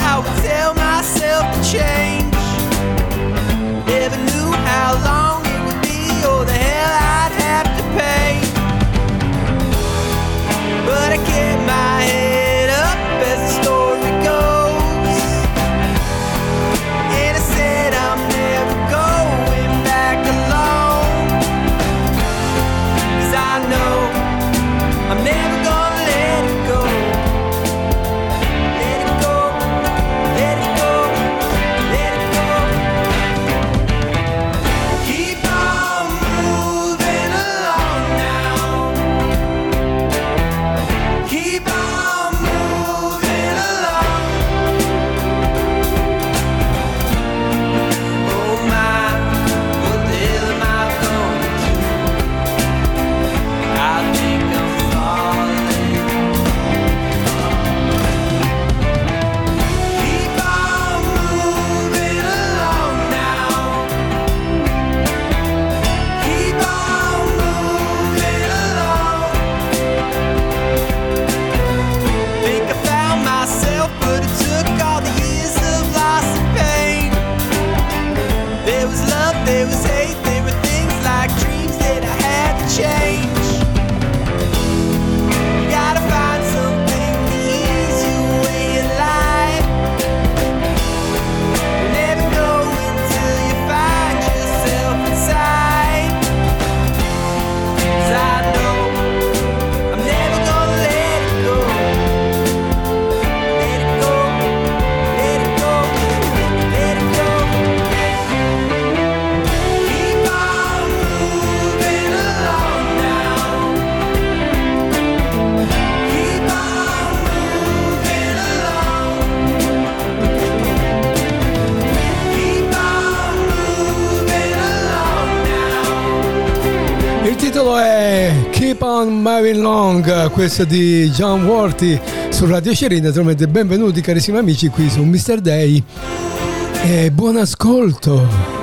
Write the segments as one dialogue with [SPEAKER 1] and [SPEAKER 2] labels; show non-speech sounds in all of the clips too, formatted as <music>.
[SPEAKER 1] I will tell myself to change.
[SPEAKER 2] Marvin Long, questo di John Worthy su Radio Sherry. Naturalmente benvenuti carissimi amici qui su Mr. Day e buon ascolto.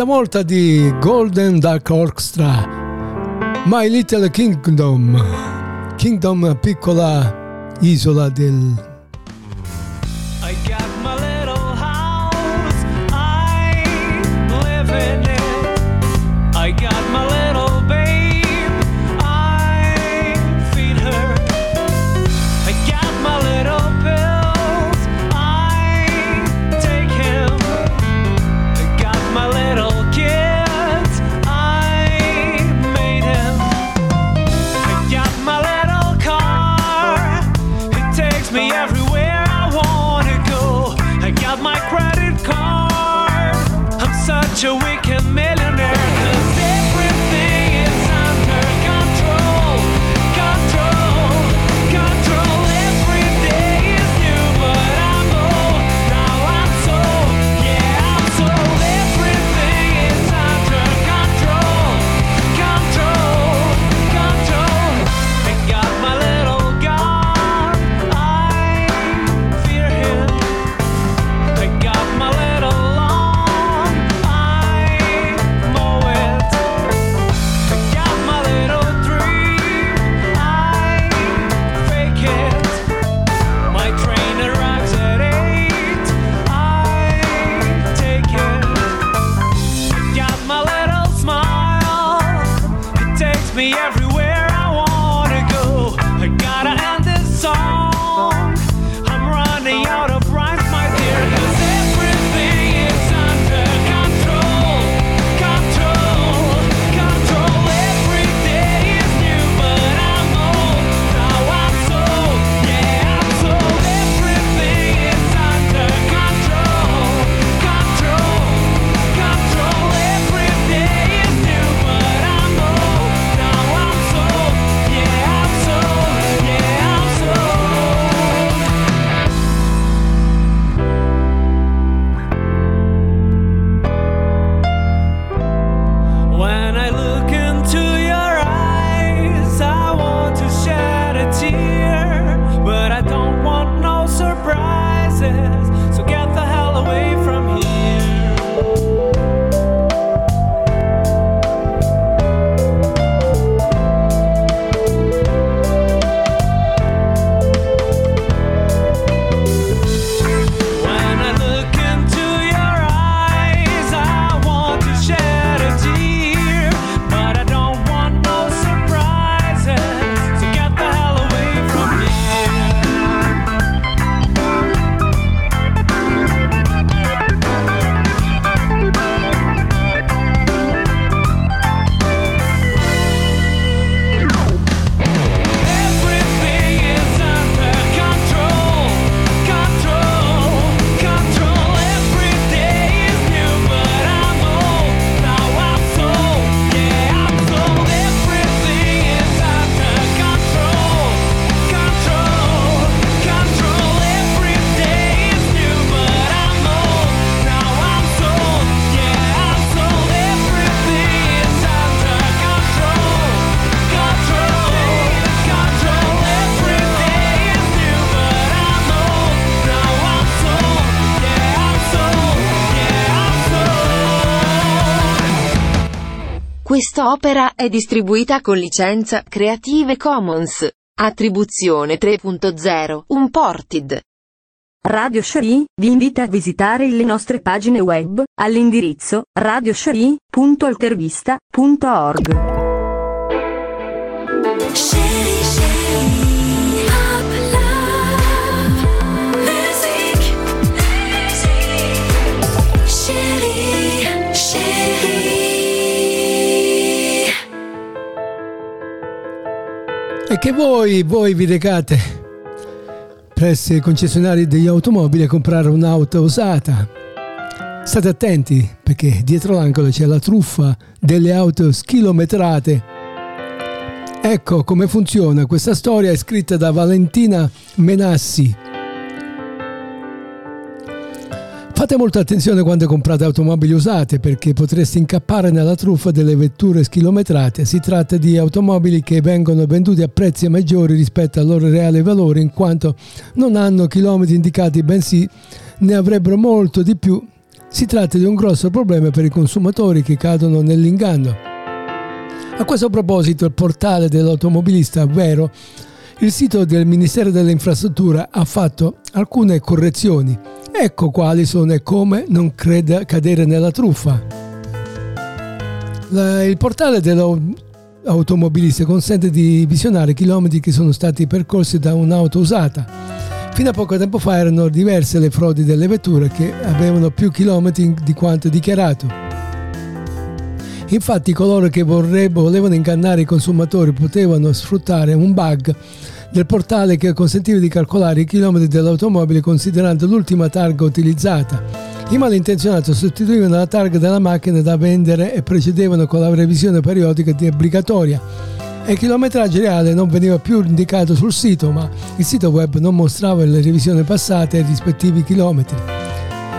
[SPEAKER 2] La volta di Golden Dark Orchestra, My Little Kingdom, Kingdom piccola isola del
[SPEAKER 1] Quest'opera è distribuita con licenza Creative Commons. Attribuzione 3.0 Unported. Radio Shari vi invita a visitare le nostre pagine web all'indirizzo radioshari.altervista.org.
[SPEAKER 2] e che voi, voi vi recate presso i concessionari degli automobili a comprare un'auto usata. State attenti perché dietro l'angolo c'è la truffa delle auto schilometrate. Ecco come funziona questa storia è scritta da Valentina Menassi Fate molta attenzione quando comprate automobili usate perché potreste incappare nella truffa delle vetture schilometrate. Si tratta di automobili che vengono venduti a prezzi maggiori rispetto al loro reale valore in quanto non hanno chilometri indicati bensì ne avrebbero molto di più. Si tratta di un grosso problema per i consumatori che cadono nell'inganno. A questo proposito il portale dell'automobilista Vero il sito del Ministero delle Infrastrutture ha fatto alcune correzioni. Ecco quali sono e come non creda cadere nella truffa. Il portale dell'automobilista consente di visionare chilometri che sono stati percorsi da un'auto usata. Fino a poco tempo fa erano diverse le frodi delle vetture che avevano più chilometri di quanto dichiarato. Infatti coloro che volevano ingannare i consumatori potevano sfruttare un bug del portale che consentiva di calcolare i chilometri dell'automobile considerando l'ultima targa utilizzata. I malintenzionati sostituivano la targa della macchina da vendere e procedevano con la revisione periodica di obbligatoria e il chilometraggio reale non veniva più indicato sul sito, ma il sito web non mostrava le revisioni passate e i rispettivi chilometri.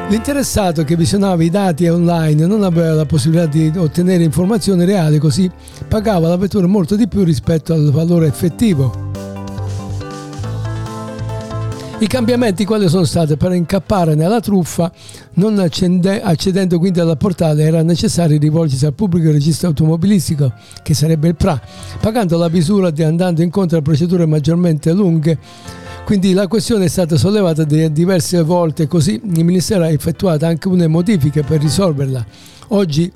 [SPEAKER 2] L'interessato che visionava i dati online non aveva la possibilità di ottenere informazioni reali, così pagava la vettura molto di più rispetto al valore effettivo. I cambiamenti quali sono stati per incappare nella truffa, non accende, accedendo quindi alla portale, era necessario rivolgersi al pubblico registro automobilistico, che sarebbe il PRA, pagando la misura di andando incontro a procedure maggiormente lunghe. Quindi la questione è stata sollevata diverse volte, così il Ministero ha effettuato anche una modifiche per risolverla. Oggi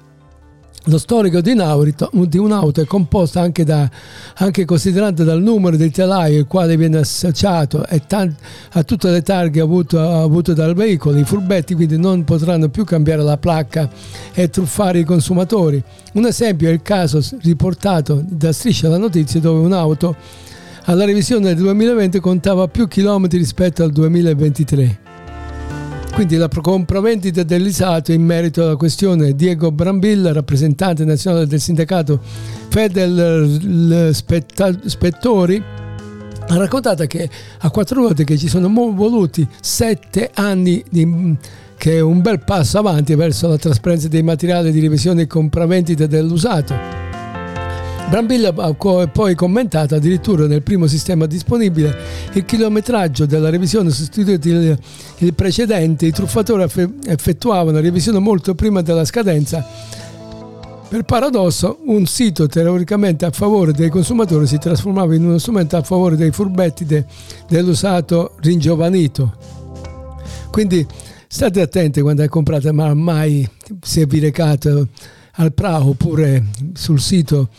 [SPEAKER 2] lo storico di, Naurito, di un'auto è composto anche, da, anche considerando dal numero del telaio il quale viene associato tant- a tutte le targhe avute avute dal veicolo. I furbetti quindi non potranno più cambiare la placca e truffare i consumatori. Un esempio è il caso riportato da Striscia la Notizia dove un'auto alla revisione del 2020 contava più chilometri rispetto al 2023. Quindi la compravendita dell'Isato in merito alla questione Diego Brambilla, rappresentante nazionale del sindacato Fedel Spettori, ha raccontato che a quattro volte che ci sono voluti sette anni di, che è un bel passo avanti verso la trasparenza dei materiali di revisione e compravendita dell'usato. Brambilla ha poi commentato addirittura nel primo sistema disponibile il chilometraggio della revisione sostituito il, il precedente, i truffatori effettuavano revisione molto prima della scadenza. Per paradosso, un sito teoricamente a favore dei consumatori si trasformava in uno strumento a favore dei furbetti de, dell'usato ringiovanito. Quindi state attenti quando comprate, ma mai se vi recate al Praho oppure sul sito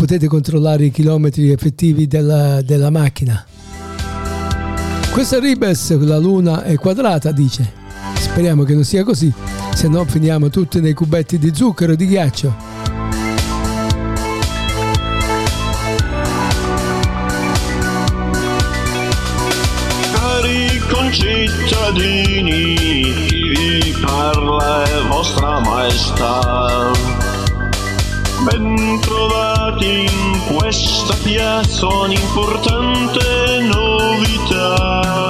[SPEAKER 2] potete controllare i chilometri effettivi della, della macchina. Questa Ribes, la luna è quadrata, dice. Speriamo che non sia così, se no finiamo tutti nei cubetti di zucchero e di ghiaccio.
[SPEAKER 3] Cari concittadini, chi vi parla è vostra maestà Bentrovati in questa piazza un'importante novità.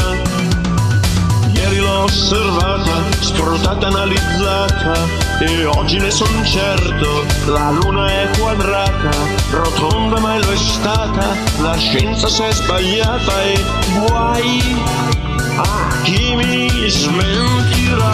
[SPEAKER 3] Ieri l'ho osservata, scrutata, analizzata e oggi ne son certo, la luna è quadrata, rotonda mai lo è stata, la scienza si è sbagliata e guai a chi mi smentirà.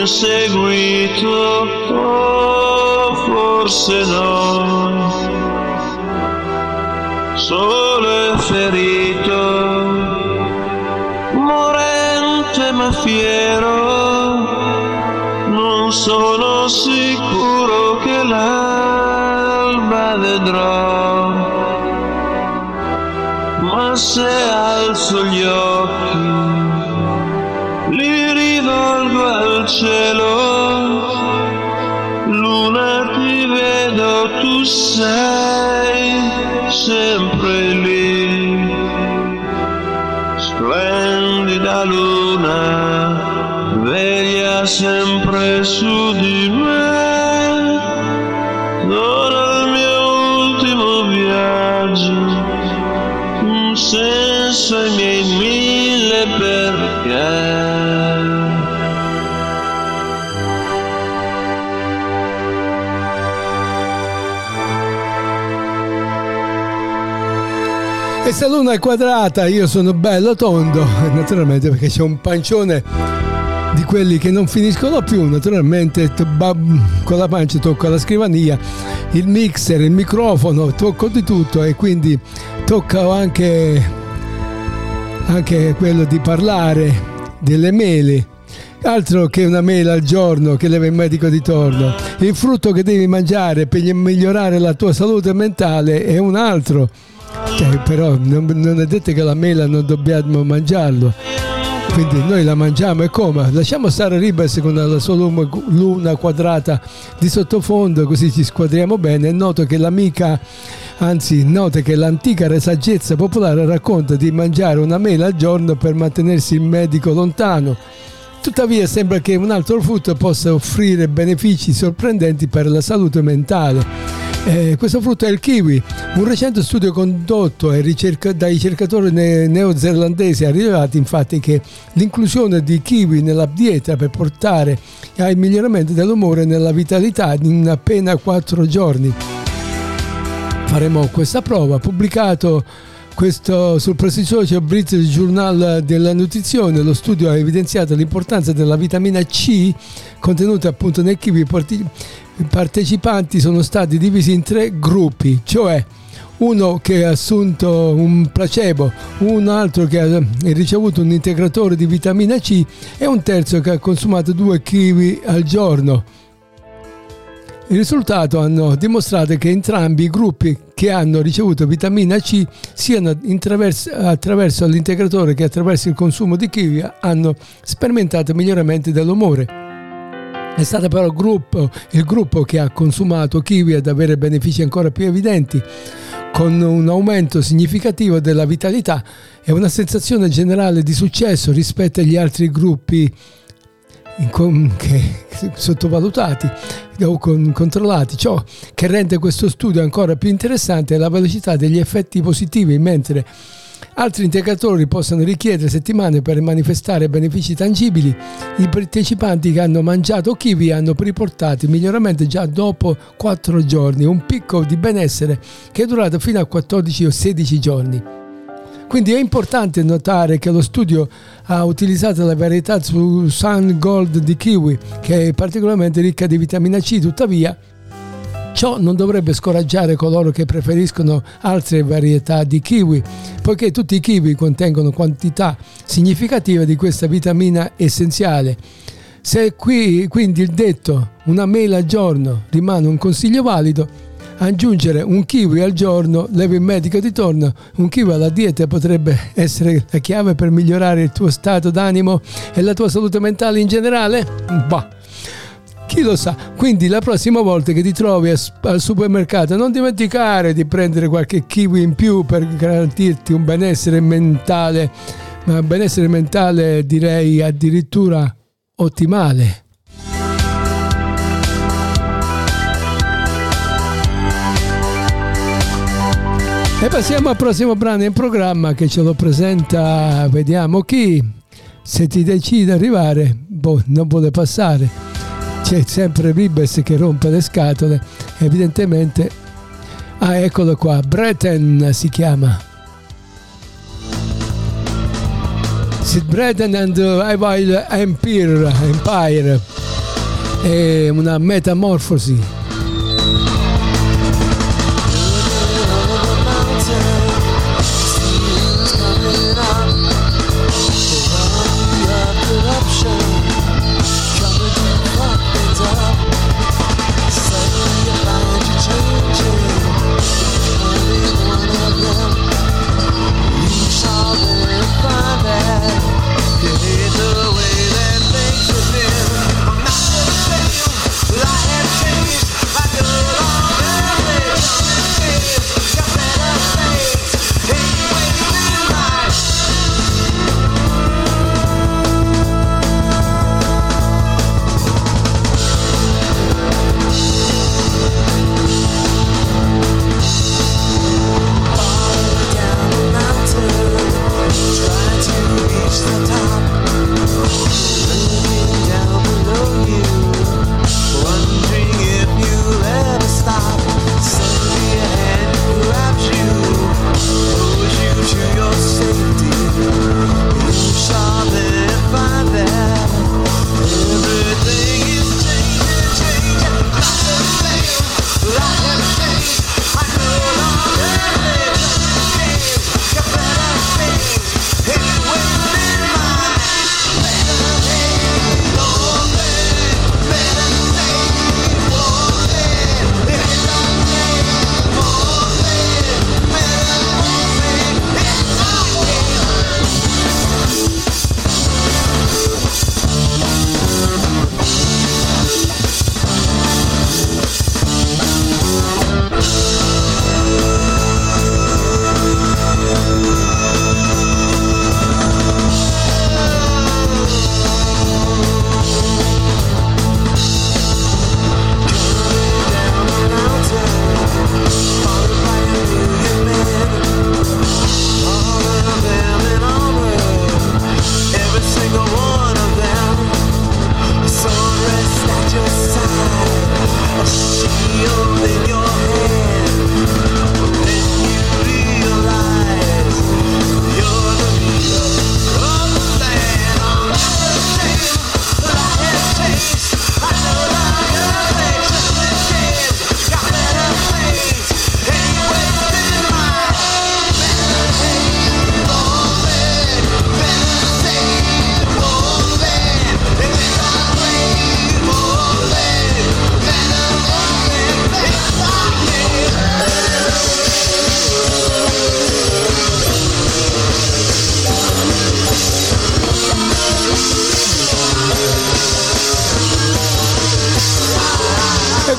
[SPEAKER 3] Inseguito, oh, forse no, solo e ferito, morente ma fiero, sempre su di me, sono il mio ultimo viaggio, un senso ai miei mille perché.
[SPEAKER 2] Questa luna è quadrata, io sono bello tondo, naturalmente perché c'è un pancione quelli che non finiscono più, naturalmente con la pancia tocco la scrivania, il mixer, il microfono, tocco di tutto e quindi tocca anche, anche quello di parlare delle mele altro che una mela al giorno che leva il medico di torno. Il frutto che devi mangiare per migliorare la tua salute mentale è un altro. Cioè, però non, non, è detto che la mela non dobbiamo mangiarlo. Quindi noi la mangiamo e come? Lasciamo stare Ribes con la sua luna quadrata di sottofondo così ci squadriamo bene. È noto che l'amica, anzi noto che l'antica saggezza popolare racconta di mangiare una mela al giorno per mantenersi il medico lontano. Tuttavia sembra che un altro frutto possa offrire benefici sorprendenti per la salute mentale. Eh, questo frutto è il kiwi. Un recente studio condotto ricerca, dai ricercatori ne- neozelandesi ha rilevato infatti che l'inclusione di kiwi nella dieta per portare al miglioramento dell'umore e nella vitalità in appena 4 giorni. Faremo questa prova, pubblicato questo, sul prestigioso British Journal della Nutrizione lo studio ha evidenziato l'importanza della vitamina C contenuta appunto nel kiwi i partecipanti sono stati divisi in tre gruppi, cioè uno che ha assunto un placebo, un altro che ha ricevuto un integratore di vitamina C e un terzo che ha consumato due kiwi al giorno. Il risultato hanno dimostrato che entrambi i gruppi che hanno ricevuto vitamina C, sia attraverso l'integratore che attraverso il consumo di kiwi, hanno sperimentato miglioramenti dell'umore. È stato però il gruppo, il gruppo che ha consumato kiwi ad avere benefici ancora più evidenti, con un aumento significativo della vitalità e una sensazione generale di successo rispetto agli altri gruppi che, sottovalutati o controllati. Ciò che rende questo studio ancora più interessante è la velocità degli effetti positivi, mentre Altri integratori possono richiedere settimane per manifestare benefici tangibili. I partecipanti che hanno mangiato kiwi hanno riportato miglioramenti già dopo 4 giorni, un picco di benessere che è durato fino a 14 o 16 giorni. Quindi è importante notare che lo studio ha utilizzato la varietà Sun Gold di kiwi, che è particolarmente ricca di vitamina C, tuttavia Ciò non dovrebbe scoraggiare coloro che preferiscono altre varietà di kiwi, poiché tutti i kiwi contengono quantità significative di questa vitamina essenziale. Se qui quindi il detto una mela al giorno rimane un consiglio valido, aggiungere un kiwi al giorno leva il medico di torno. Un kiwi alla dieta potrebbe essere la chiave per migliorare il tuo stato d'animo e la tua salute mentale in generale? Bah chi lo sa? Quindi la prossima volta che ti trovi al supermercato non dimenticare di prendere qualche kiwi in più per garantirti un benessere mentale, ma benessere mentale direi addirittura ottimale. E passiamo al prossimo brano in programma che ce lo presenta, vediamo chi, se ti decide arrivare, boh, non vuole passare. C'è sempre Ribes che rompe le scatole, evidentemente... Ah, eccolo qua, Breton si chiama.
[SPEAKER 1] Sid Braden and Evil Empire, Empire. È una metamorfosi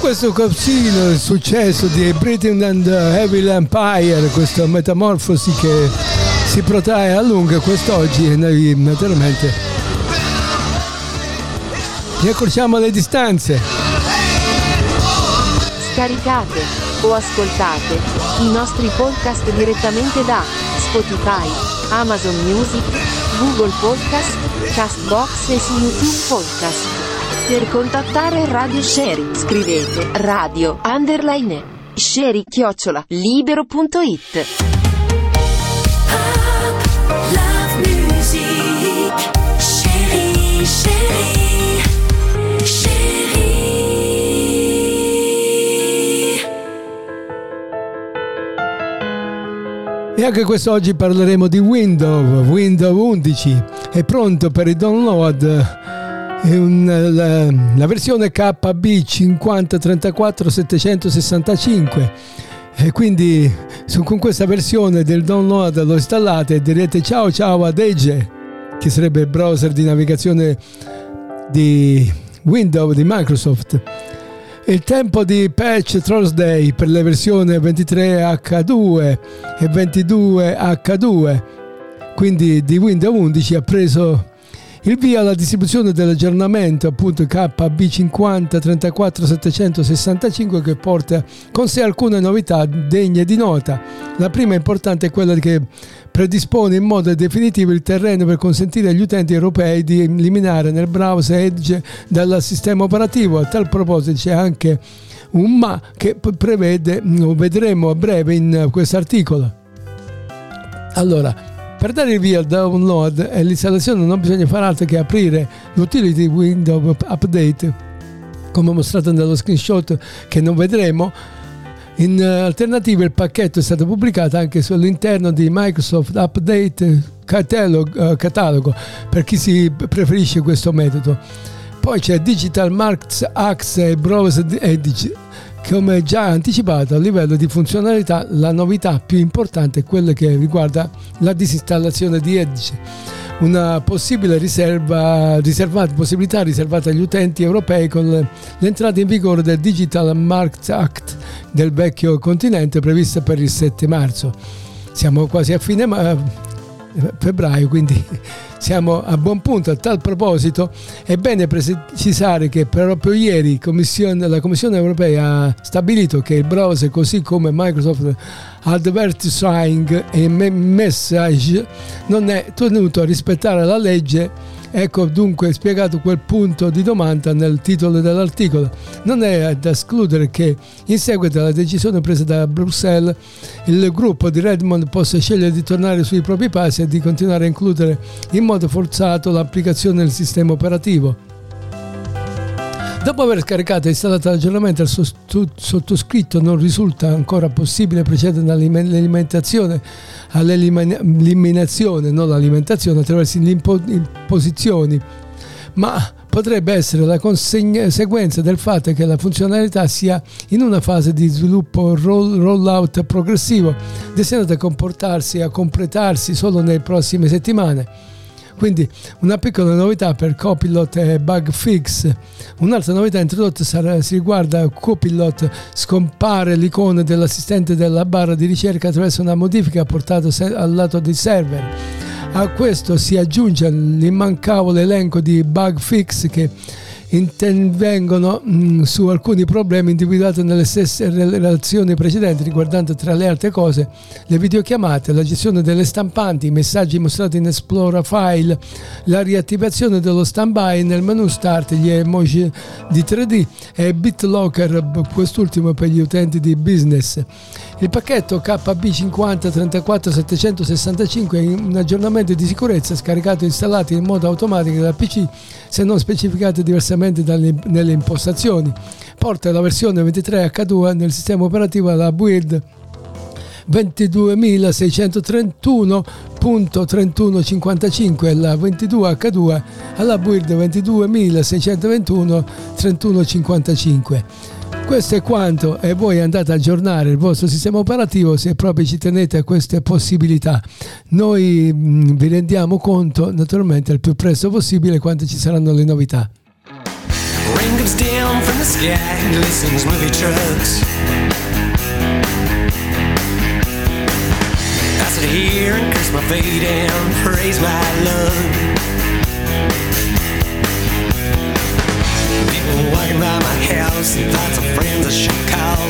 [SPEAKER 1] questo capsino, il successo di Britain and Evil Empire, questa metamorfosi che si protrae a lungo quest'oggi e noi naturalmente ci accorciamo alle distanze.
[SPEAKER 4] Scaricate o ascoltate i nostri podcast direttamente da Spotify, Amazon Music, Google Podcast, Castbox e su YouTube Podcast. Per contattare Radio Sherry scrivete radio underline sherry chiocciola libero.it
[SPEAKER 1] E anche quest'oggi parleremo di Windows, Windows 11 è pronto per il download un, la, la, versione KB 5034 765 e quindi su, con questa versione del download lo installate e direte ciao ciao ad Edge che sarebbe il browser di navigazione di Windows di Microsoft. Il tempo di patch Thursday per le versioni 23H2 e 22H2 quindi di Windows 11 ha preso il via alla distribuzione dell'aggiornamento appunto KB50 34765 che porta con sé alcune novità degne di nota. La prima importante è quella che predispone in modo definitivo il terreno per consentire agli utenti europei di eliminare nel browser Edge dal sistema operativo. A tal proposito c'è anche un ma che prevede, lo vedremo a breve in questo articolo. Allora,
[SPEAKER 2] Per dare il via al download e l'installazione non bisogna fare altro che aprire l'utility Windows Update, come mostrato nello screenshot che non vedremo. In alternativa il pacchetto è stato pubblicato anche sull'interno di Microsoft Update Catalog, uh, catalogo per chi si preferisce questo metodo. Poi c'è Digital Marks Axe e Browser Edge come già anticipato a livello di funzionalità la novità più importante è quella che riguarda la disinstallazione di Edge una possibile riserva, riservata, possibilità riservata agli utenti europei con l'entrata in vigore del Digital Markets Act del vecchio continente prevista per il 7 marzo. Siamo quasi a fine febbraio, quindi siamo a buon punto. A tal proposito è bene precisare che proprio ieri Commissione, la Commissione europea ha stabilito che il browser, così come Microsoft Advertising e Message, non è tenuto a rispettare la legge Ecco dunque spiegato quel punto di domanda nel titolo dell'articolo. Non è da escludere che in seguito alla decisione presa da Bruxelles il gruppo di Redmond possa scegliere di tornare sui propri passi e di continuare a includere in modo forzato l'applicazione del sistema operativo. Dopo aver scaricato e installato l'aggiornamento, il sottoscritto non risulta ancora possibile procedere all'alimentazione, all'eliminazione, non l'alimentazione, attraverso le imposizioni, ma potrebbe essere la conseguenza del fatto che la funzionalità sia in una fase di sviluppo roll, rollout progressivo, destinata a comportarsi e a completarsi solo nelle prossime settimane. Quindi una piccola novità per Copilot e bug fix. Un'altra novità introdotta sarà, si riguarda Copilot, scompare l'icona dell'assistente della barra di ricerca attraverso una modifica portata al lato dei server. A questo si aggiunge l'immancabile elenco di bug fix che intervengono mh, mm, su alcuni problemi individuati nelle stesse relazioni precedenti riguardanti tra le altre cose le videochiamate, la gestione delle stampanti, i messaggi mostrati in Explora File, la riattivazione dello standby nel menu Start, gli emoji di 3D e BitLocker, quest'ultimo per gli utenti di business. Il pacchetto KB50 34765 è un aggiornamento di sicurezza scaricato e installato in modo automatico dal PC se non specificato diversamente dalle, nelle impostazioni. Porta la versione 23H2 nel sistema operativo alla build 22.631.3155 e la 22H2 alla build 22.621.3155. Questo è quanto e voi andate a aggiornare il vostro sistema operativo se proprio ci tenete a queste possibilità. Noi mm, vi rendiamo conto naturalmente il più presto possibile quando ci saranno le novità. Rain comes down from the sky, and listens movie trucks. I sit here and curse my fate and praise my love. People walking by my house and thoughts of friends I should call.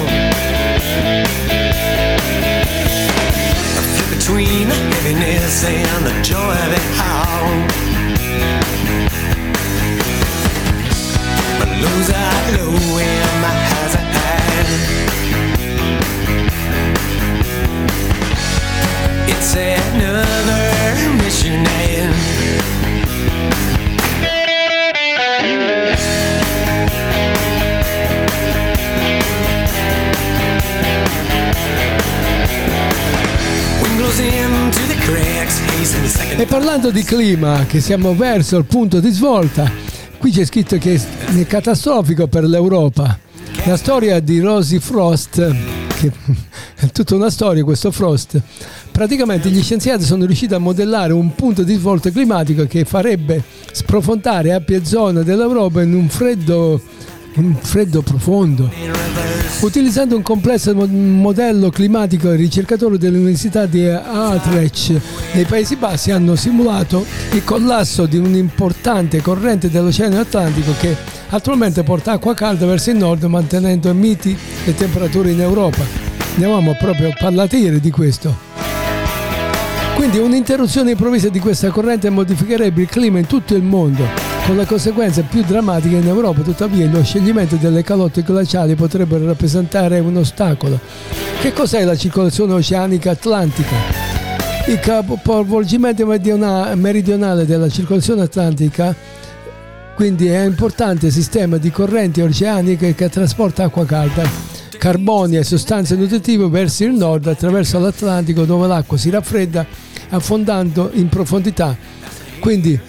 [SPEAKER 2] I flip between the heaviness and the joy of it all. Lows E parlando di clima, che siamo verso il punto di svolta, qui c'è scritto che è catastrofico per l'Europa. La storia di Rosie Frost, che <laughs> è tutta una storia questo Frost, praticamente gli scienziati sono riusciti a modellare un punto di svolta climatico che farebbe sprofondare ampie zone dell'Europa in un freddo, un freddo profondo Utilizzando un complesso modello climatico, i ricercatori dell'Università di Utrecht nei Paesi Bassi hanno simulato il collasso di un'importante corrente dell'Oceano Atlantico che attualmente porta acqua calda verso il nord mantenendo miti le temperature in Europa. Ne avevamo proprio parlato ieri di questo. Quindi un'interruzione improvvisa di questa corrente modificherebbe il clima in tutto il mondo con la conseguenza più drammatica in Europa. Tuttavia lo scioglimento delle calotte glaciali potrebbe rappresentare un ostacolo. Che cos'è la circolazione oceanica atlantica? Il capovolgimento meridionale della circolazione atlantica quindi è un importante sistema di correnti oceaniche che trasporta acqua calda, carboni e sostanze nutritive verso il nord attraverso l'Atlantico dove l'acqua si raffredda affondando in profondità. Quindi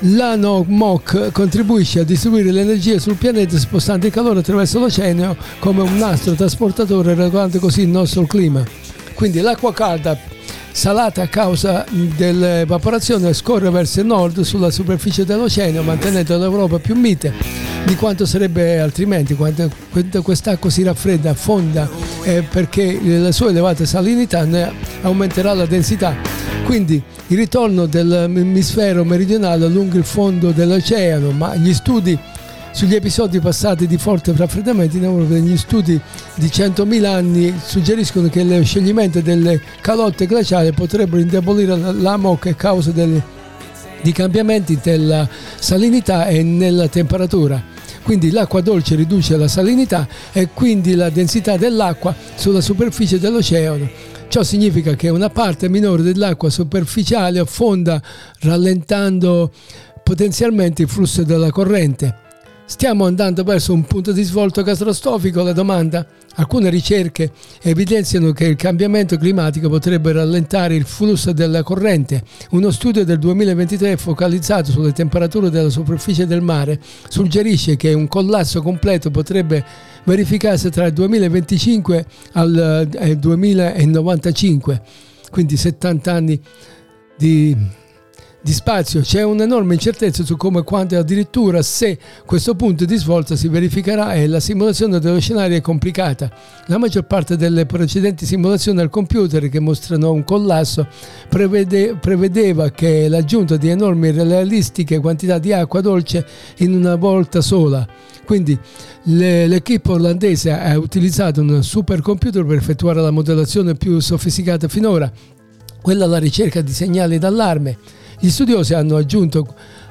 [SPEAKER 2] l'ANOMOC contribuisce a distribuire l'energia sul pianeta spostando il calore attraverso l'oceano come un nastro trasportatore regolando così il nostro clima. Quindi l'acqua calda salata a causa dell'evaporazione scorre verso nord sulla superficie dell'oceano mantenendo l'Europa più mite di quanto sarebbe altrimenti quando quest'acqua si raffredda, affonda eh, perché la sua elevata salinità ne aumenterà la densità. Quindi il ritorno dell'emisfero meridionale lungo il fondo dell'oceano, ma gli studi sugli episodi passati di forte raffreddamento in Europa negli studi di 100.000 anni suggeriscono che lo scioglimento delle calotte glaciali potrebbero indebolire l'AMOC a causa delle, di cambiamenti della salinità e nella temperatura. Quindi l'acqua dolce riduce la salinità e quindi la densità dell'acqua sulla superficie dell'oceano. Ciò significa che una parte minore dell'acqua superficiale affonda rallentando potenzialmente il flusso della corrente. Stiamo andando verso un punto di svolto catastrofico? La domanda? Alcune ricerche evidenziano che il cambiamento climatico potrebbe rallentare il flusso della corrente. Uno studio del 2023 focalizzato sulle temperature della superficie del mare suggerisce che un collasso completo potrebbe verificarsi tra il 2025 al 2095, eh, quindi 70 anni di di spazio c'è un'enorme incertezza su come, quando e addirittura se questo punto di svolta si verificherà e la simulazione dello scenario è complicata. La maggior parte delle precedenti simulazioni al computer che mostrano un collasso prevede, prevedeva che l'aggiunta di enormi e realistiche quantità di acqua dolce in una volta sola. Quindi le, l'equipe olandese ha utilizzato un supercomputer per effettuare la modellazione più sofisticata finora, quella alla ricerca di segnali d'allarme. Gli studiosi hanno aggiunto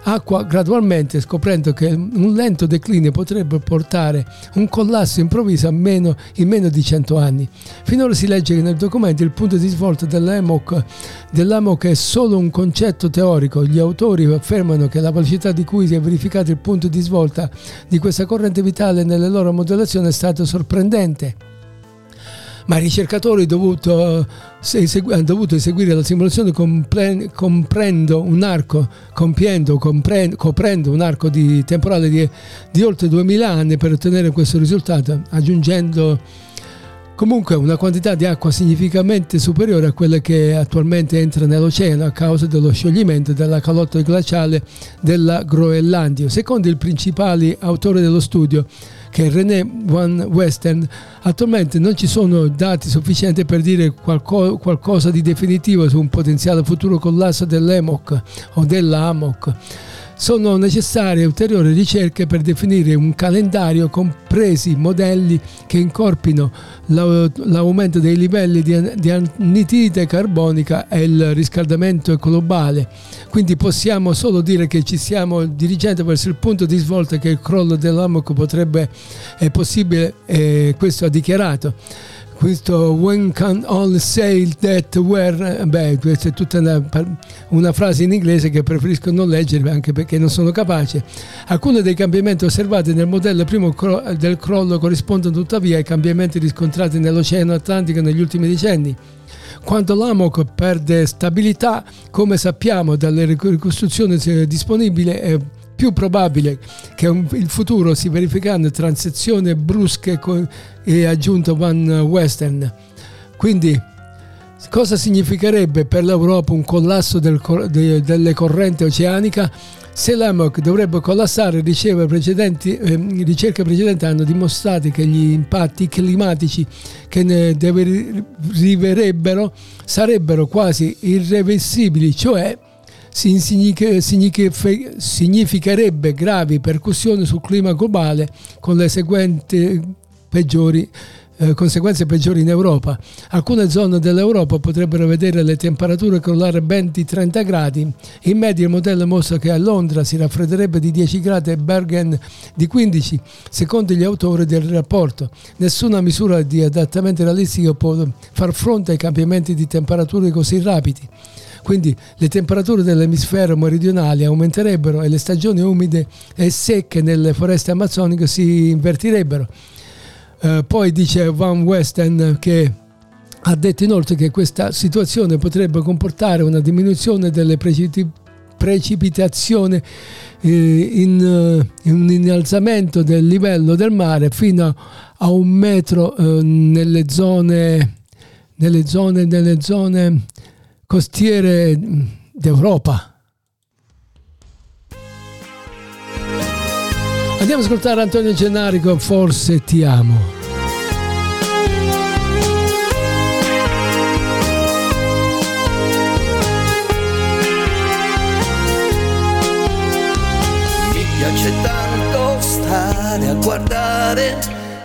[SPEAKER 2] acqua gradualmente scoprendo che un lento declino potrebbe portare un collasso improvviso meno, in meno di 100 anni. Finora si legge che nel documento il punto di svolta dell'EMOC, dell'EMOC è solo un concetto teorico. Gli autori affermano che la velocità di cui si è verificato il punto di svolta di questa corrente vitale nelle loro modellazioni è stata sorprendente ma i ricercatori dovuto, hanno dovuto eseguire la simulazione comprendo un arco, compiendo, coprendo un arco di temporale di, di oltre 2000 anni per ottenere questo risultato, aggiungendo comunque una quantità di acqua significativamente superiore a quella che attualmente entra nell'oceano a causa dello scioglimento della calotta glaciale della Groenlandia. Secondo i principali autori dello studio, che René Van Western attualmente non ci sono dati sufficienti per dire qualco, qualcosa di definitivo su un potenziale futuro collasso dell'EMOC o della AMOC sono necessarie ulteriori ricerche per definire un calendario compresi modelli che incorpino l'aumento dei livelli di anidride carbonica e il riscaldamento globale. Quindi possiamo solo dire che ci stiamo dirigendo verso il punto di svolta che il crollo dell'AMOC potrebbe è possibile e questo ha dichiarato questo When Can All Say That Where beh questa è tutta una, una, frase in inglese che preferisco non leggere anche perché non sono capace. Alcuni dei cambiamenti osservati nel modello primo del crollo corrispondono tuttavia ai cambiamenti riscontrati nell'oceano Atlantico negli ultimi decenni. Quando l'AMOC perde stabilità, come sappiamo dalle ricostruzioni disponibili, è più probabile che il futuro si verificando transizioni brusche e aggiunto Van Western. Quindi cosa significherebbe per l'Europa un collasso del, de, delle correnti oceaniche? Se l'AMOC dovrebbe collassare, precedenti, eh, ricerche precedenti hanno dimostrato che gli impatti climatici che ne deriverebbero sarebbero quasi irreversibili, cioè significherebbe gravi percussioni sul clima globale con le seguenti peggiori eh, conseguenze peggiori in Europa. Alcune zone dell'Europa potrebbero vedere le temperature crollare ben di 30 gradi. In media il modello mostra che a Londra si raffredderebbe di 10 gradi e Bergen di 15, secondo gli autori del rapporto. Nessuna misura di adattamento realistico può far fronte ai cambiamenti di temperature così rapidi. Quindi le temperature dell'emisfero meridionale aumenterebbero e le stagioni umide e secche nelle foreste amazzoniche si invertirebbero. Eh, poi dice Van Westen che ha detto inoltre che questa situazione potrebbe comportare una diminuzione delle precipitazioni eh, in, eh, in, un innalzamento del livello del mare fino a un metro eh, nelle zone nelle zone, nelle zone costiere d'Europa. Andiamo ad ascoltare Antonio Gennari con Forse ti amo.
[SPEAKER 5] Mi piace tanto stare a guardare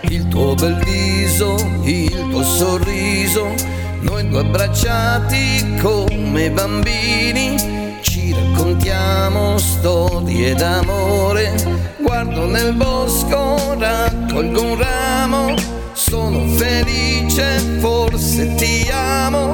[SPEAKER 5] il tuo bel viso, il tuo sorriso, noi due abbracciati come bambini, ci raccontiamo storie d'amore. Guardo nel bosco, raccolgo un ramo, sono felice, forse ti amo,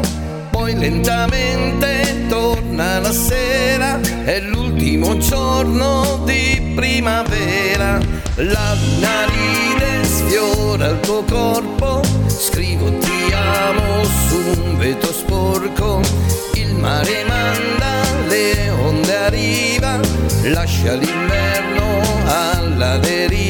[SPEAKER 5] poi lentamente torna la sera, è l'ultimo giorno di primavera, la luna ride, sfiora il tuo corpo, scrivo lascia l'inverno alla deriva,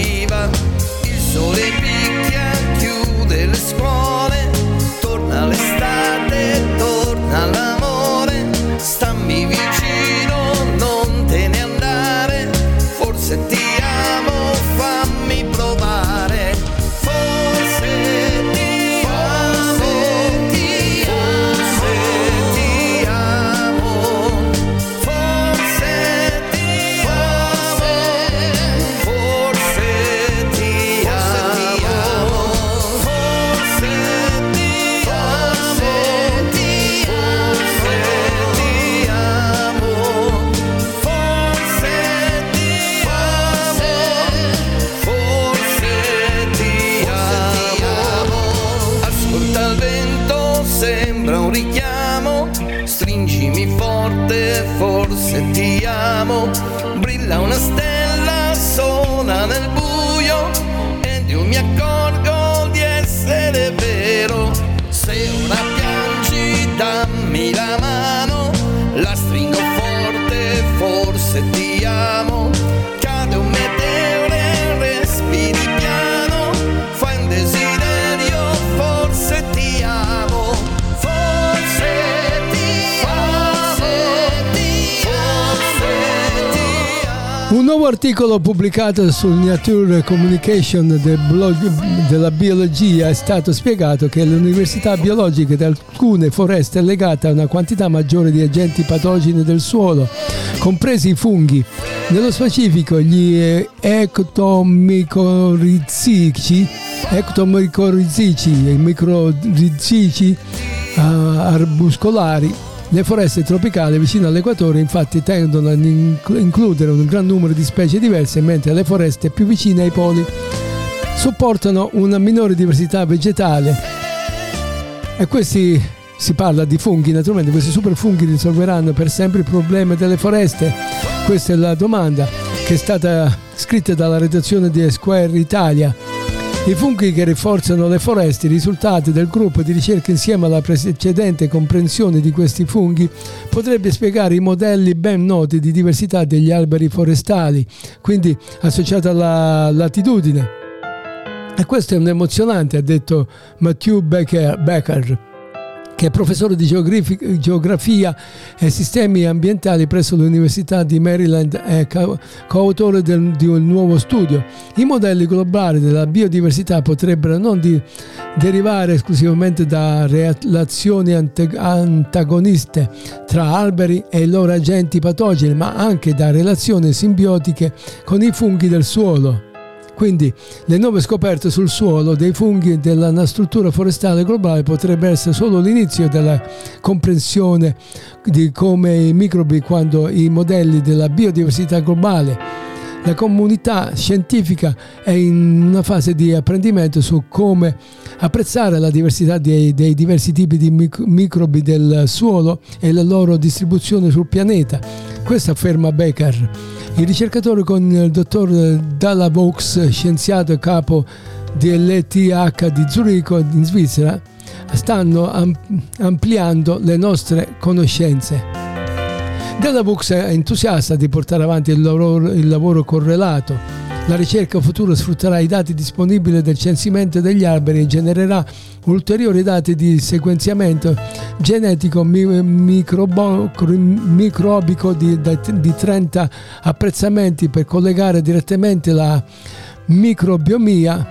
[SPEAKER 2] articolo pubblicato sul Nature Communication del blog della biologia è stato spiegato che l'università biologica di alcune foreste è legata a una quantità maggiore di agenti patogeni del suolo, compresi i funghi. Nello specifico gli ectomicorizici, ectomicorizici e microrizici eh, arbuscolari le foreste tropicali vicino all'equatore infatti tendono a inclu- includere un gran numero di specie diverse, mentre le foreste più vicine ai poli supportano una minore diversità vegetale. E questi si parla di funghi, naturalmente questi superfunghi risolveranno per sempre il problema delle foreste? Questa è la domanda che è stata scritta dalla redazione di Square Italia. I funghi che rinforzano le foreste, i risultati del gruppo di ricerca insieme alla precedente comprensione di questi funghi potrebbe spiegare i modelli ben noti di diversità degli alberi forestali, quindi associata alla latitudine. E questo è un emozionante, ha detto Matthew Becker, Becker che è professore di geografi- geografia e sistemi ambientali presso l'Università di Maryland e co- coautore del- di un nuovo studio. I modelli globali della biodiversità potrebbero non di- derivare esclusivamente da relazioni antagoniste tra alberi e i loro agenti patogeni, ma anche da relazioni simbiotiche con i funghi del suolo. Quindi le nuove scoperte sul suolo dei funghi della struttura forestale globale potrebbe essere solo l'inizio della comprensione di come i microbi quando i modelli della biodiversità globale la comunità scientifica è in una fase di apprendimento su come apprezzare la diversità dei, dei diversi tipi di microbi del suolo e la loro distribuzione sul pianeta. Questo afferma Becker. I ricercatori con il dottor Dalla Vaux, scienziato e capo dell'ETH di Zurigo in Svizzera, stanno ampliando le nostre conoscenze. Della Books è entusiasta di portare avanti il lavoro, il lavoro correlato. La ricerca futura sfrutterà i dati disponibili del censimento degli alberi e genererà ulteriori dati di sequenziamento genetico microbico di, di 30 apprezzamenti per collegare direttamente la microbiomia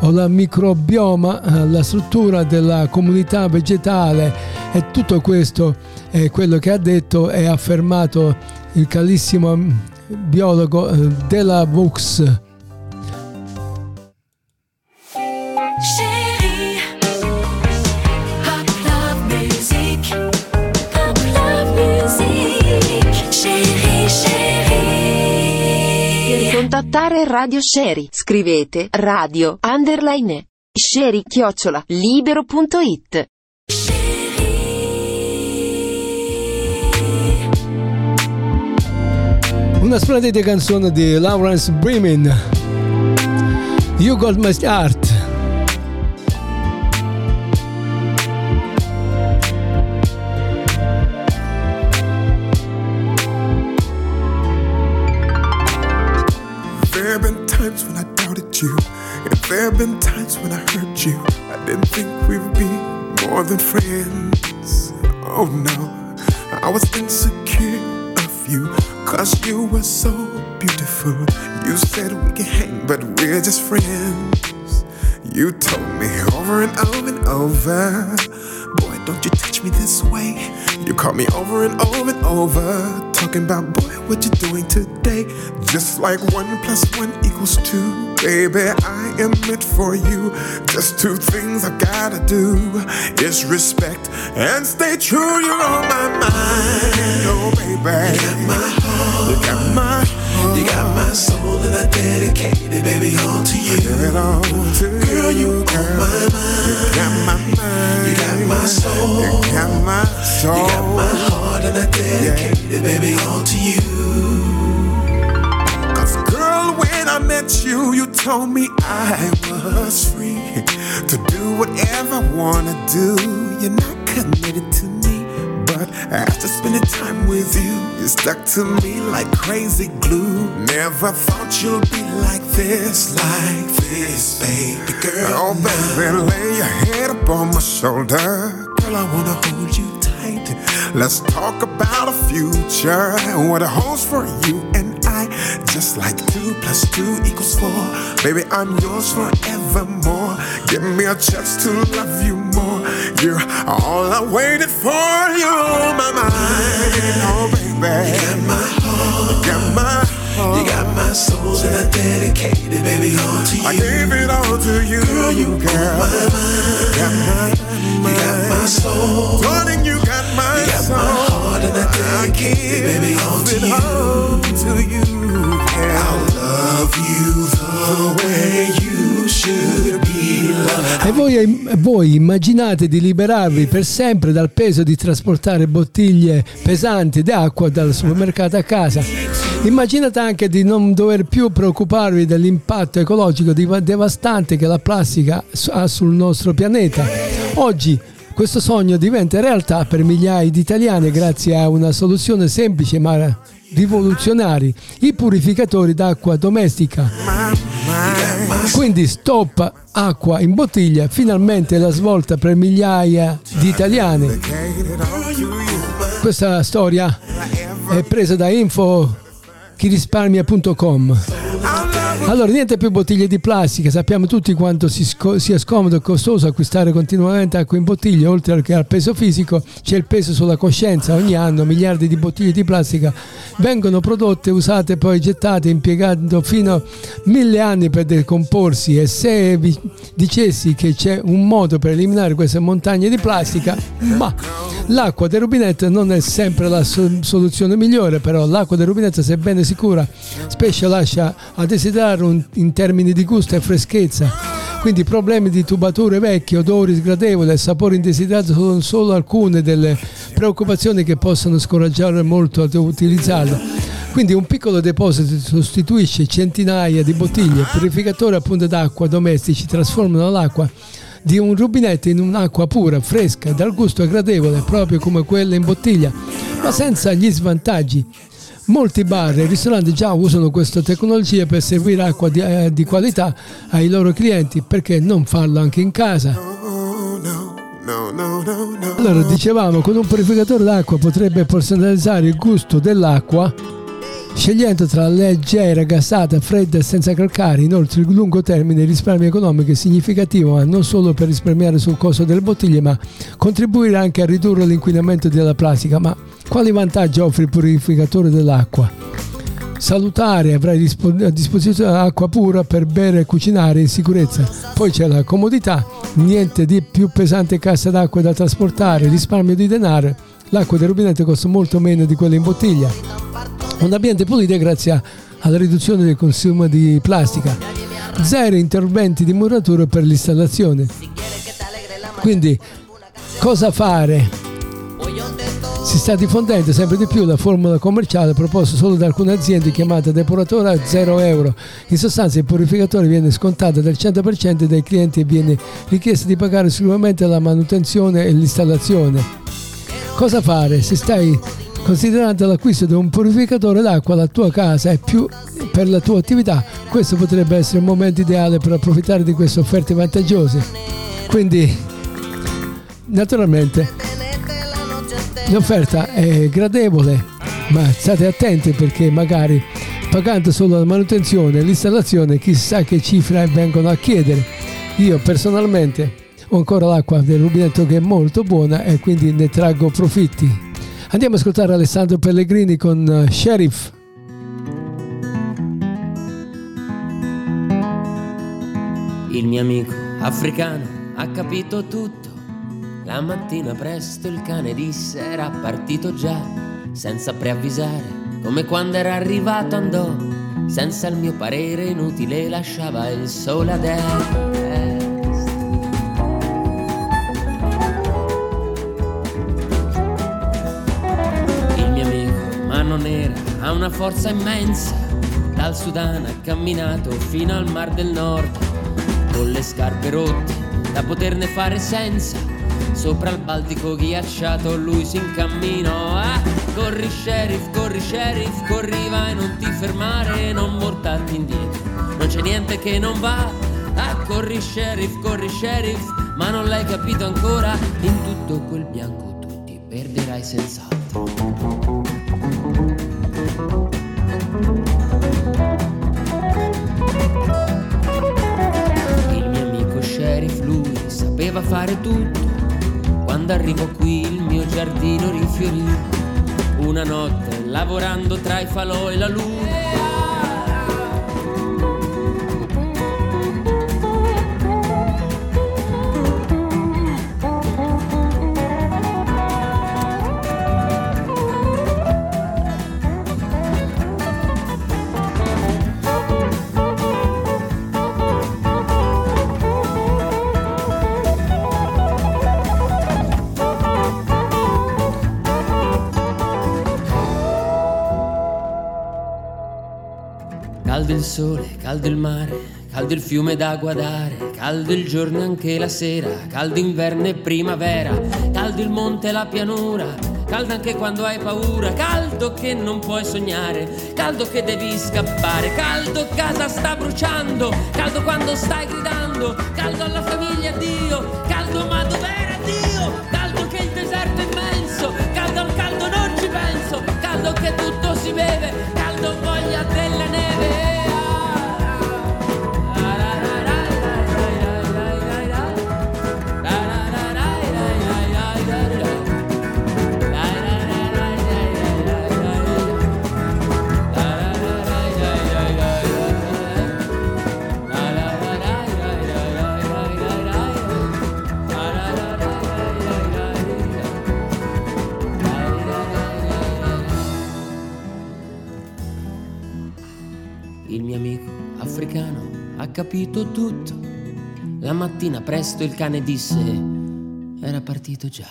[SPEAKER 2] o la microbioma alla struttura della comunità vegetale. E tutto questo è quello che ha detto e affermato il calissimo biologo eh, della Vux.
[SPEAKER 1] contattare Radio Sherry. Scrivete radio underline sherry chiocciola libero.it.
[SPEAKER 2] Una splendida canzone di Lawrence Bremen. You Got My Heart.
[SPEAKER 6] There have been times when I doubted you, and there have been times when I hurt you. I didn't think we would be more than friends. Oh no, I was insecure you, cause you were so beautiful. You said we can hang, but we're just friends. You told me over and over and over, boy, don't you touch me this way. You called me over and over and over, talking about, boy, what you doing today? Just like one plus one equals two. Baby, I am meant for you. Just two things I gotta do is respect and stay true. You're on my mind, oh baby. You got my heart, you got my heart.
[SPEAKER 5] You got my soul and I dedicate it, baby, all to you.
[SPEAKER 6] Give it all to
[SPEAKER 5] Girl, you on my
[SPEAKER 6] You got my mind.
[SPEAKER 5] You got my soul.
[SPEAKER 6] You got my soul.
[SPEAKER 5] You got my heart and I dedicate it, baby, all to you.
[SPEAKER 6] Cause girl, when I met you, you told me I was free to do whatever I wanna do. You're not committed to after spending time with you, you stuck to me like crazy glue. Never thought you'd be like this, like this, baby girl. Oh, baby, lay your head upon my shoulder. Girl, I wanna hold you tight. Let's talk about a future, and what it holds for you. Just like two plus two equals four. Baby, I'm yours forevermore. Give me a chance to love you more. You're all I waited for. You're on my mind, oh baby.
[SPEAKER 5] You got my heart.
[SPEAKER 6] You got my heart.
[SPEAKER 5] You got my soul and I dedicate it, baby, all to you.
[SPEAKER 6] I gave it all to you,
[SPEAKER 5] Girl, you
[SPEAKER 6] girl.
[SPEAKER 5] my mind.
[SPEAKER 6] You got my
[SPEAKER 5] You got my soul.
[SPEAKER 6] Darling, you got my
[SPEAKER 5] You got
[SPEAKER 6] soul.
[SPEAKER 5] my heart and I baby, all to
[SPEAKER 6] Give it
[SPEAKER 5] you.
[SPEAKER 6] all to you, girl.
[SPEAKER 5] I'll love you the way you should be loved.
[SPEAKER 2] E voi, voi immaginate di liberarvi per sempre dal peso di trasportare bottiglie pesanti d'acqua dal supermercato a casa. Immaginate anche di non dover più preoccuparvi dell'impatto ecologico devastante che la plastica ha sul nostro pianeta. Oggi questo sogno diventa realtà per migliaia di italiani grazie a una soluzione semplice ma rivoluzionaria, i purificatori d'acqua domestica. Quindi stop acqua in bottiglia, finalmente la svolta per migliaia di italiani. Questa storia è presa da info chirisparmia.com. Allora, niente più bottiglie di plastica, sappiamo tutti quanto si sco- sia scomodo e costoso acquistare continuamente acqua in bottiglie, oltre che al peso fisico c'è il peso sulla coscienza, ogni anno miliardi di bottiglie di plastica vengono prodotte, usate, poi gettate, impiegando fino a mille anni per decomporsi. E se vi dicessi che c'è un modo per eliminare queste montagne di plastica, ma l'acqua del rubinetto non è sempre la soluzione migliore, però l'acqua del rubinetto sebbene sicura spesso lascia a desiderare un, in termini di gusto e freschezza. Quindi problemi di tubature vecchie, odori sgradevoli e sapori indesiderato sono solo alcune delle preoccupazioni che possono scoraggiare molto ad utilizzarlo. Quindi un piccolo deposito sostituisce centinaia di bottiglie, purificatori appunto d'acqua domestici trasformano l'acqua di un rubinetto in un'acqua pura, fresca, dal gusto gradevole, proprio come quella in bottiglia, ma senza gli svantaggi Molti bar e ristoranti già usano questa tecnologia per servire acqua di, eh, di qualità ai loro clienti, perché non farlo anche in casa? Allora dicevamo, con un purificatore d'acqua potrebbe personalizzare il gusto dell'acqua scegliendo tra leggera, gassata, fredda e senza calcare. Inoltre il lungo termine risparmio economico è significativo, ma non solo per risparmiare sul costo delle bottiglie, ma contribuire anche a ridurre l'inquinamento della plastica. Ma quali vantaggi offre il purificatore dell'acqua? Salutare, avrai a disposizione acqua pura per bere e cucinare in sicurezza. Poi c'è la comodità, niente di più pesante cassa d'acqua da trasportare, risparmio di denaro. L'acqua del rubinetto costa molto meno di quella in bottiglia un ambiente pulito grazie alla riduzione del consumo di plastica, zero interventi di muratura per l'installazione. Quindi cosa fare? Si sta diffondendo sempre di più la formula commerciale proposta solo da alcune aziende chiamata depuratore a 0 euro. In sostanza il purificatore viene scontato del 100% dai clienti e viene richiesto di pagare esclusivamente la manutenzione e l'installazione. Cosa fare? Se stai Considerando l'acquisto di un purificatore d'acqua alla tua casa e più per la tua attività, questo potrebbe essere un momento ideale per approfittare di queste offerte vantaggiose. Quindi, naturalmente, l'offerta è gradevole, ma state attenti perché magari pagando solo la manutenzione e l'installazione chissà che cifre vengono a chiedere. Io personalmente ho ancora l'acqua del rubinetto che è molto buona e quindi ne traggo profitti. Andiamo ad ascoltare Alessandro Pellegrini con uh, Sheriff.
[SPEAKER 7] Il mio amico africano ha capito tutto. La mattina presto il cane disse era partito già, senza preavvisare, come quando era arrivato andò. Senza il mio parere inutile lasciava il sole a destra. Ha una forza immensa. Dal Sudan ha camminato fino al Mar del Nord, con le scarpe rotte da poterne fare senza. Sopra il Baltico ghiacciato lui si incamminò. Ah, corri sheriff, corri sheriff, corriva e non ti fermare, non voltarti indietro. Non c'è niente che non va. Ah, corri sheriff, corri sheriff, ma non l'hai capito ancora. In tutto quel bianco tu ti perderai senz'altro. Fare tutto. Quando arrivò qui il mio giardino rifiorì. Una notte lavorando tra i falò e la luna Caldo il sole, caldo il mare, caldo il fiume da guardare, caldo il giorno e anche la sera, caldo inverno e primavera, caldo il monte e la pianura, caldo anche quando hai paura, caldo che non puoi sognare, caldo che devi scappare, caldo casa sta bruciando, caldo quando stai gridando, caldo alla famiglia Dio, caldo ma dov'era Dio, caldo che il deserto è immenso, caldo al caldo non ci penso, caldo che tutto si beve, capito tutto. La mattina presto il cane disse, era partito già.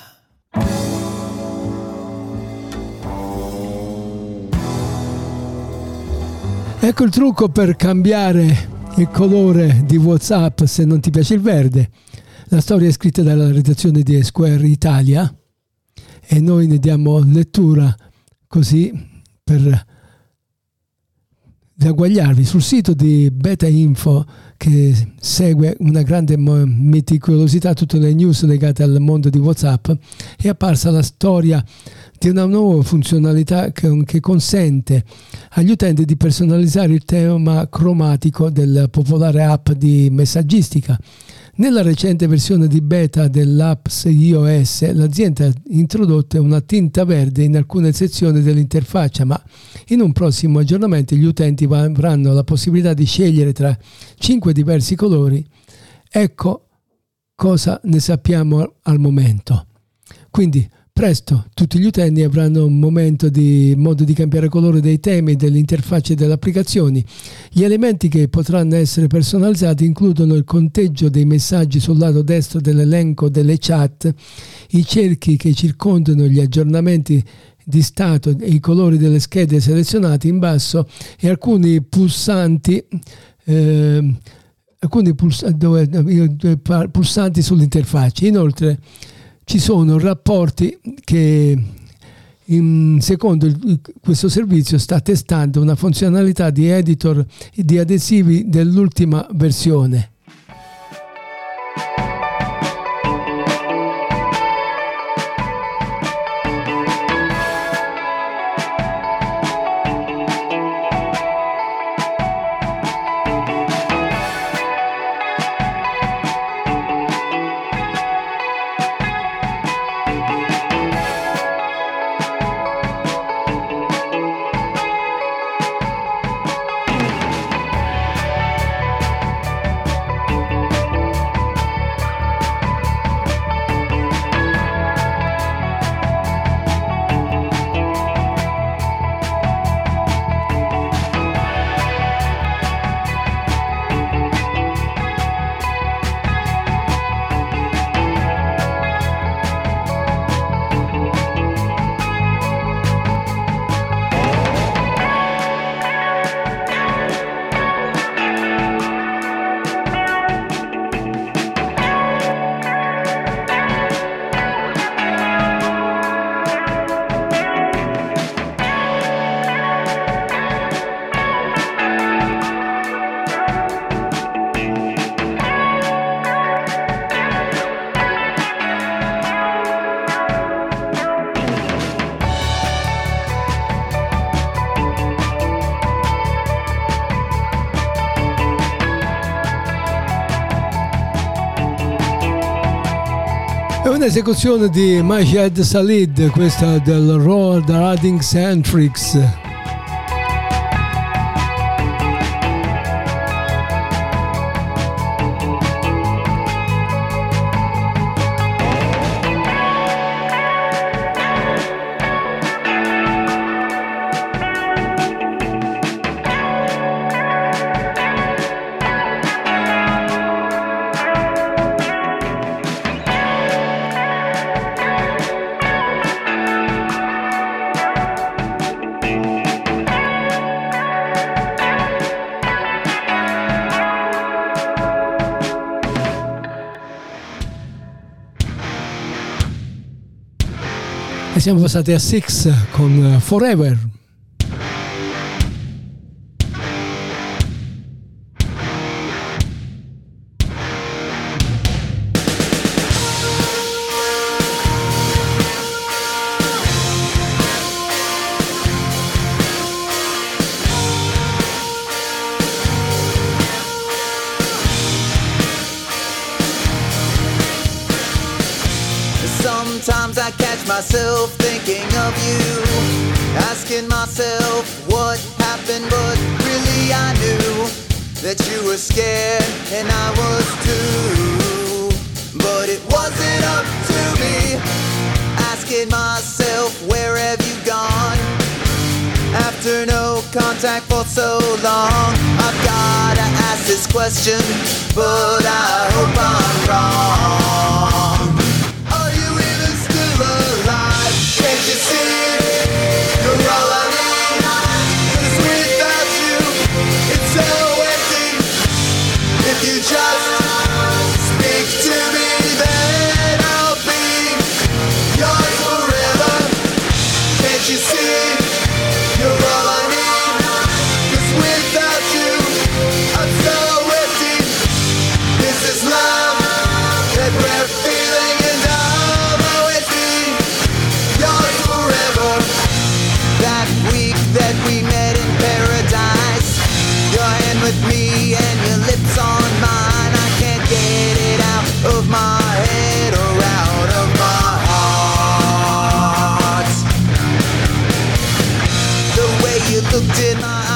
[SPEAKER 2] Ecco il trucco per cambiare il colore di WhatsApp se non ti piace il verde. La storia è scritta dalla redazione di Square Italia e noi ne diamo lettura così per ragguagliarvi sul sito di Beta Info che segue una grande meticolosità tutte le news legate al mondo di WhatsApp è apparsa la storia di una nuova funzionalità che, che consente agli utenti di personalizzare il tema cromatico del popolare app di messaggistica. Nella recente versione di beta dell'app iOS l'azienda ha introdotto una tinta verde in alcune sezioni dell'interfaccia, ma in un prossimo aggiornamento gli utenti avranno la possibilità di scegliere tra cinque diversi colori. Ecco cosa ne sappiamo al momento. Quindi Presto tutti gli utenti avranno un momento di modo di cambiare colore dei temi, delle interfacce e delle applicazioni. Gli elementi che potranno essere personalizzati includono il conteggio dei messaggi sul lato destro dell'elenco delle chat, i cerchi che circondano gli aggiornamenti di stato e i colori delle schede selezionate in basso e alcuni pulsanti eh, alcuni pulsanti sull'interfaccia. Inoltre ci sono rapporti che secondo questo servizio sta testando una funzionalità di editor di adesivi dell'ultima versione. Un'esecuzione di Majed Salid, questa del Road Riding Centrics. E siamo passati a Six con Forever.
[SPEAKER 1] question, but took
[SPEAKER 2] denied.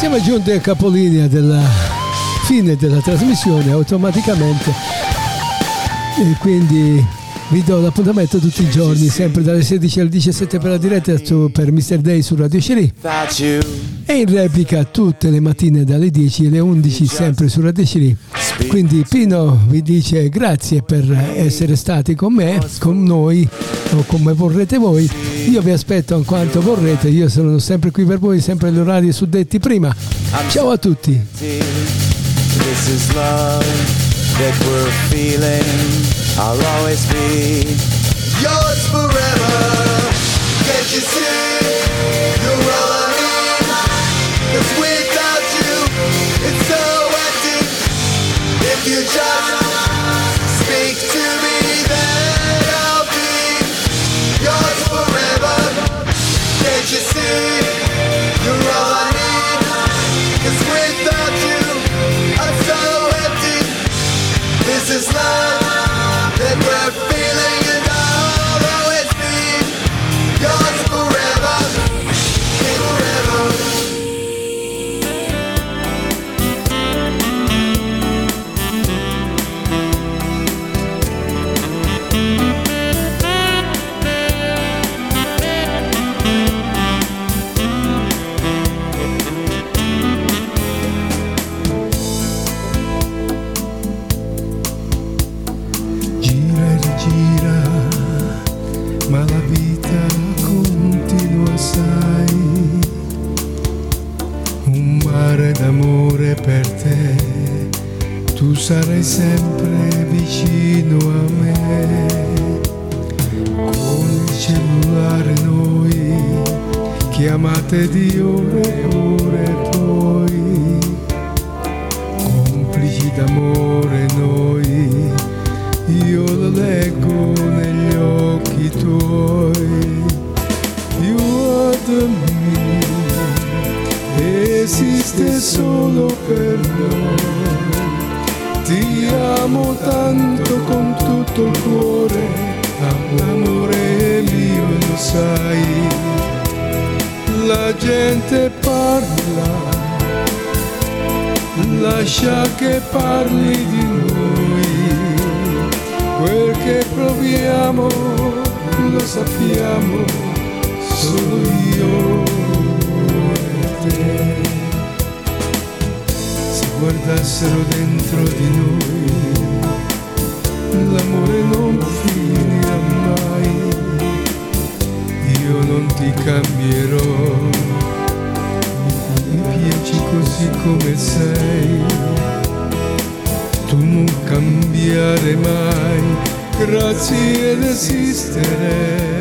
[SPEAKER 2] siamo giunti al capolinea della fine della trasmissione automaticamente e quindi vi do l'appuntamento tutti i giorni, sempre dalle 16 alle 17 per la diretta su, per Mr. Day su Radio Sherry e in replica tutte le mattine dalle 10 alle 11 sempre su Radio Sherry. Quindi Pino vi dice grazie per essere stati con me, con noi o come vorrete voi. Io vi aspetto in quanto vorrete, io sono sempre qui per voi, sempre agli orari suddetti prima. Ciao a tutti.
[SPEAKER 1] Yours forever, can't you see? Can't you see?
[SPEAKER 8] sarai sempre vicino a me. Con il cellulare noi, chiamate di ore e ore e poi, complici d'amore noi, io lo leggo negli occhi tuoi. You are the me, esiste solo per noi
[SPEAKER 2] amo tanto con tutto il cuore, l'amore mio lo sai. La gente parla, lascia che parli di noi, quel che proviamo lo sappiamo, solo io e te guardassero dentro di noi, l'amore non finirà mai, io non ti cambierò, mi piaci così come sei, tu non cambiare mai, grazie ad esistere.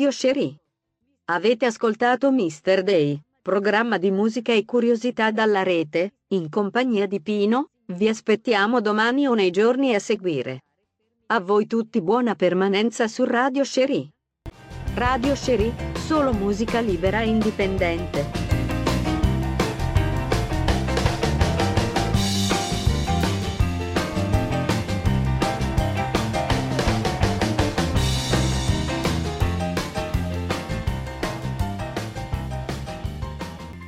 [SPEAKER 9] Radio Cherie. Avete ascoltato Mr. Day, programma di musica e curiosità dalla rete, in compagnia di Pino, vi aspettiamo domani o nei giorni a seguire. A voi tutti buona permanenza su Radio Cherie. Radio Cherie, solo musica libera e indipendente.